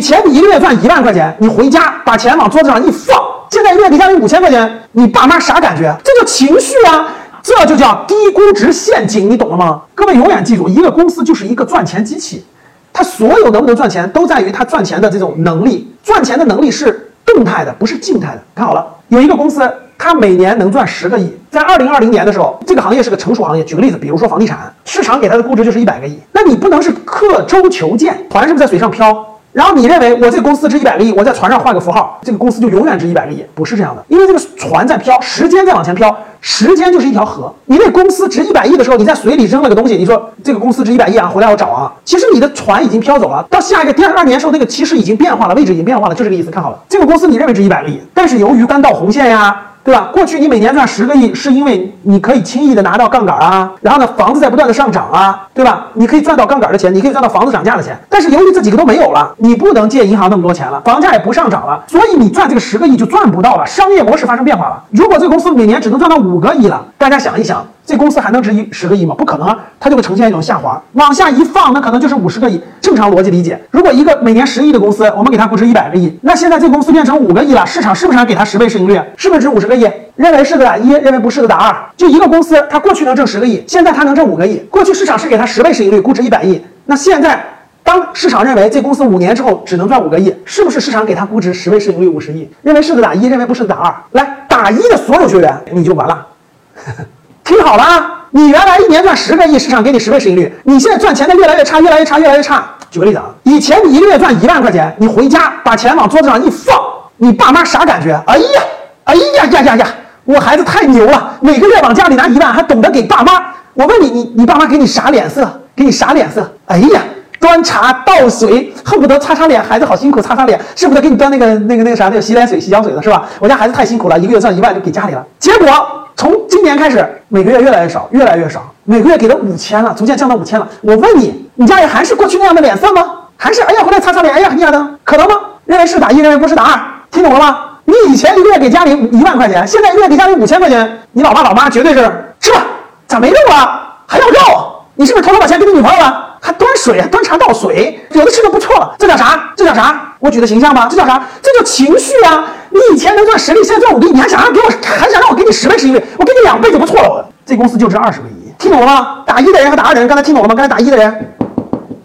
以前你一个月赚一万块钱，你回家把钱往桌子上一放，现在一个月给家里五千块钱，你爸妈啥感觉？这叫情绪啊！这就叫低估值陷阱，你懂了吗？各位永远记住，一个公司就是一个赚钱机器，它所有能不能赚钱，都在于它赚钱的这种能力。赚钱的能力是动态的，不是静态的。看好了，有一个公司，它每年能赚十个亿，在二零二零年的时候，这个行业是个成熟行业。举个例子，比如说房地产，市场给它的估值就是一百个亿，那你不能是刻舟求剑，船是不是在水上漂？然后你认为我这个公司值一百个亿，我在船上换个符号，这个公司就永远值一百个亿？不是这样的，因为这个船在飘，时间在往前飘，时间就是一条河。你那公司值一百亿的时候，你在水里扔了个东西，你说这个公司值一百亿啊，回来我找啊。其实你的船已经飘走了，到下一个第二年的时候，那个其实已经变化了，位置已经变化了，就这个意思。看好了，这个公司你认为值一百个亿，但是由于干道红线呀。对吧？过去你每年赚十个亿，是因为你可以轻易的拿到杠杆啊，然后呢，房子在不断的上涨啊，对吧？你可以赚到杠杆的钱，你可以赚到房子涨价的钱。但是由于这几个都没有了，你不能借银行那么多钱了，房价也不上涨了，所以你赚这个十个亿就赚不到了，商业模式发生变化了。如果这个公司每年只能赚到五个亿了，大家想一想。这公司还能值一十个亿吗？不可能啊，它就会呈现一种下滑，往下一放，那可能就是五十个亿。正常逻辑理解，如果一个每年十亿的公司，我们给它估值一百个亿，那现在这公司变成五个亿了，市场是不是还给它十倍市盈率？是不是值五十个亿？认为是的打一，认为不是的打二。就一个公司，它过去能挣十个亿，现在它能挣五个亿。过去市场是给它十倍市盈率，估值一百亿。那现在当市场认为这公司五年之后只能赚五个亿，是不是市场给它估值十倍市盈率五十亿？认为是的打一，认为不是的打二。来打一的所有学员，你就完了。听好了啊！你原来一年赚十个亿，市场给你十倍市盈率，你现在赚钱的越来越差，越来越差，越来越差。举个例子啊，以前你一个月赚一万块钱，你回家把钱往桌子上一放，你爸妈啥感觉？哎呀，哎呀呀呀呀！我孩子太牛了，每个月往家里拿一万，还懂得给爸妈。我问你，你你爸妈给你啥脸色？给你啥脸色？哎呀，端茶倒水，恨不得擦擦脸，孩子好辛苦，擦擦脸，是不得给你端那个那个那个啥那个洗脸水、洗脚水的是吧？我家孩子太辛苦了，一个月赚一万就给家里了，结果。从今年开始，每个月越来越少，越来越少，每个月给了五千了，逐渐降到五千了。我问你，你家里还是过去那样的脸色吗？还是哎呀回来擦擦脸，哎呀你咋的？可能吗？认为是打一，认为不是打二，听懂了吗？你以前一个月给家里一万块钱，现在一个月给家里五千块钱，你老爸老妈绝对是吃吧？咋没肉啊？还要肉？你是不是偷偷把钱给你女朋友了？还端水，端茶倒水，有的吃就不错了。这叫啥？这叫啥？我举的形象吗？这叫啥？这叫情绪啊！你以前能赚十亿，现在赚五亿，你还想让给我，还想让我给你十倍十亿？我给你两倍就不错了。我这公司就值二十个亿，听懂了吗？打一的人和打二的人，刚才听懂了吗？刚才打一的人，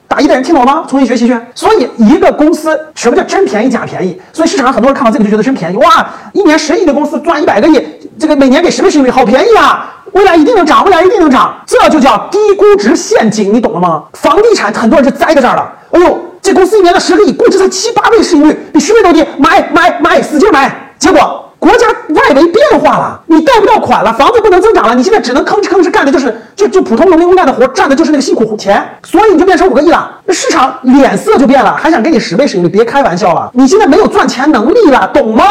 打一的人听懂了吗？重新学习去。所以一个公司什么叫真便宜假便宜？所以市场上很多人看到这个就觉得真便宜哇！一年十亿的公司赚一百个亿，这个每年给十倍市盈率，好便宜啊！未来一定能涨，未来一定能涨，这就叫低估值陷阱，你懂了吗？房地产很多人就栽在这儿了。哎呦！这公司一年的十个亿，估值才七八倍市盈率，比十倍都低，买买买，使劲买！结果国家外围变化了，你贷不到款了，房子不能增长了，你现在只能吭哧吭哧干的就是就就普通农民工干的活，赚的就是那个辛苦钱，所以你就变成五个亿了。那市场脸色就变了，还想给你十倍市盈率？别开玩笑了，你现在没有赚钱能力了，懂吗？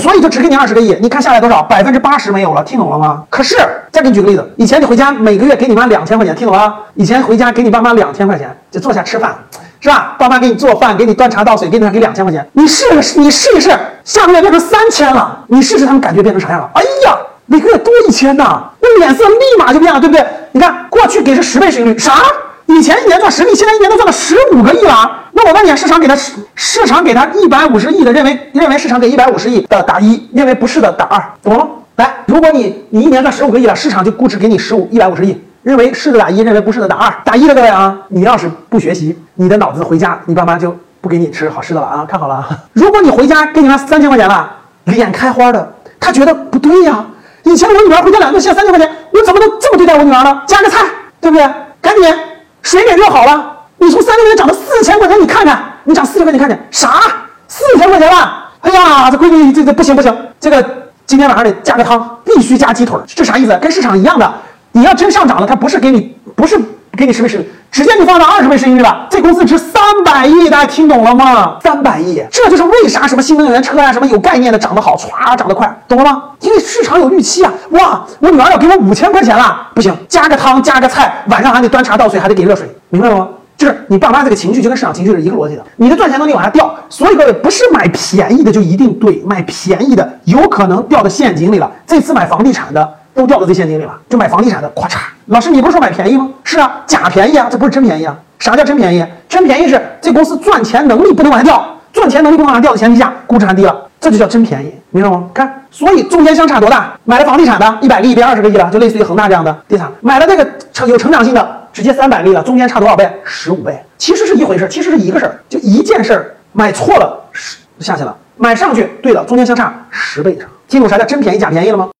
所以就只给你二十个亿，你看下来多少？百分之八十没有了，听懂了吗？可是再给你举个例子，以前你回家每个月给你妈两千块钱，听懂了？以前回家给你爸妈两千块钱，就坐下吃饭。是吧？爸妈给你做饭，给你端茶倒水，给你给两千块钱，你试试，你试一试，下个月变成三千了，你试试他们感觉变成啥样了？哎呀，每个月多一千呐，那脸色立马就变了，对不对？你看过去给是十倍市盈率，啥？以前一年赚十亿，现在一年都赚了十五个亿了。那我问你，市场给他市市场给他一百五十亿的，认为认为市场给一百五十亿的打一，认为不是的打二，懂了吗？来，如果你你一年赚十五个亿了，市场就估值给你十五一百五十亿。认为是的打一，认为不是的打二。打一的各位啊，你要是不学习，你的脑子回家，你爸妈就不给你吃好吃的了啊！看好了啊，如果你回家给你妈三千块钱了，脸开花的，他觉得不对呀。以前我女儿回家两顿，现在三千块钱，我怎么能这么对待我女儿呢？加个菜，对不对？赶紧水给热好了，你从三千块钱涨到四千块钱，你看看，你涨四千块钱，看见啥？四千块钱了！哎呀，这闺女这这不行不行，这个今天晚上得加个汤，必须加鸡腿，这啥意思？跟市场一样的。你要真上涨了，它不是给你，不是给你十倍市盈率，直接就放到二十倍市盈率了。这公司值三百亿，大家听懂了吗？三百亿，这就是为啥什么新能源车啊，什么有概念的涨得好，歘涨得快，懂了吗？因为市场有预期啊。哇，我女儿要给我五千块钱了，不行，加个汤，加个菜，晚上还得端茶倒水，还得给热水，明白了吗？就是你爸妈这个情绪就跟市场情绪是一个逻辑的，你的赚钱能力往下掉。所以各位不是买便宜的就一定对，买便宜的有可能掉到陷阱里了。这次买房地产的。都掉到这陷阱里了，就买房地产的，咵嚓！老师，你不是说买便宜吗？是啊，假便宜啊，这不是真便宜啊。啥叫真便宜？真便宜是这公司赚钱能力不能往下掉，赚钱能力不能往上掉的前提下，估值还低了，这就叫真便宜，明白吗？看，所以中间相差多大？买了房地产的，一百个亿变二十个亿了，就类似于恒大这样的地产；买了这个成有成长性的，直接三百个亿了，中间差多少倍？十五倍，其实是一回事，其实是一个事儿，就一件事儿，买错了十下去了，买上去对了，中间相差十倍以上，听懂啥叫真便宜假便宜了吗？